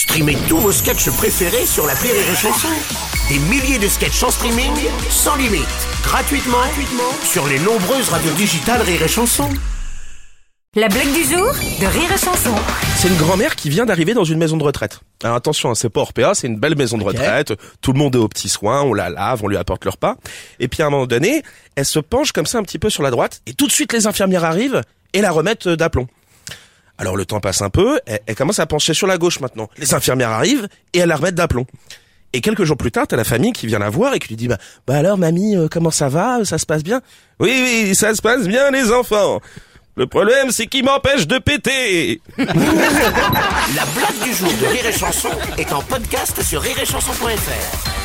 Streamez tous vos sketchs préférés sur la Rire et Chanson. Des milliers de sketchs en streaming, sans limite, gratuitement, gratuitement sur les nombreuses radios digitales Rire et Chanson. La blague du jour de Rire et Chanson. C'est une grand-mère qui vient d'arriver dans une maison de retraite. Alors attention, hein, c'est pas Orpea, c'est une belle maison de retraite. Tout le monde est aux petits soins, on la lave, on lui apporte le repas. Et puis à un moment donné, elle se penche comme ça un petit peu sur la droite, et tout de suite les infirmières arrivent et la remettent euh, d'aplomb. Alors le temps passe un peu, elle, commence à pencher sur la gauche maintenant. Les infirmières arrivent et elle la remettent d'aplomb. Et quelques jours plus tard, t'as la famille qui vient la voir et qui lui dit bah, bah alors mamie, euh, comment ça va? Ça se passe bien? Oui oui, ça se passe bien les enfants. Le problème c'est qu'ils m'empêchent de péter. La blague du jour de Rire et Chanson est en podcast sur rireetchanson.fr.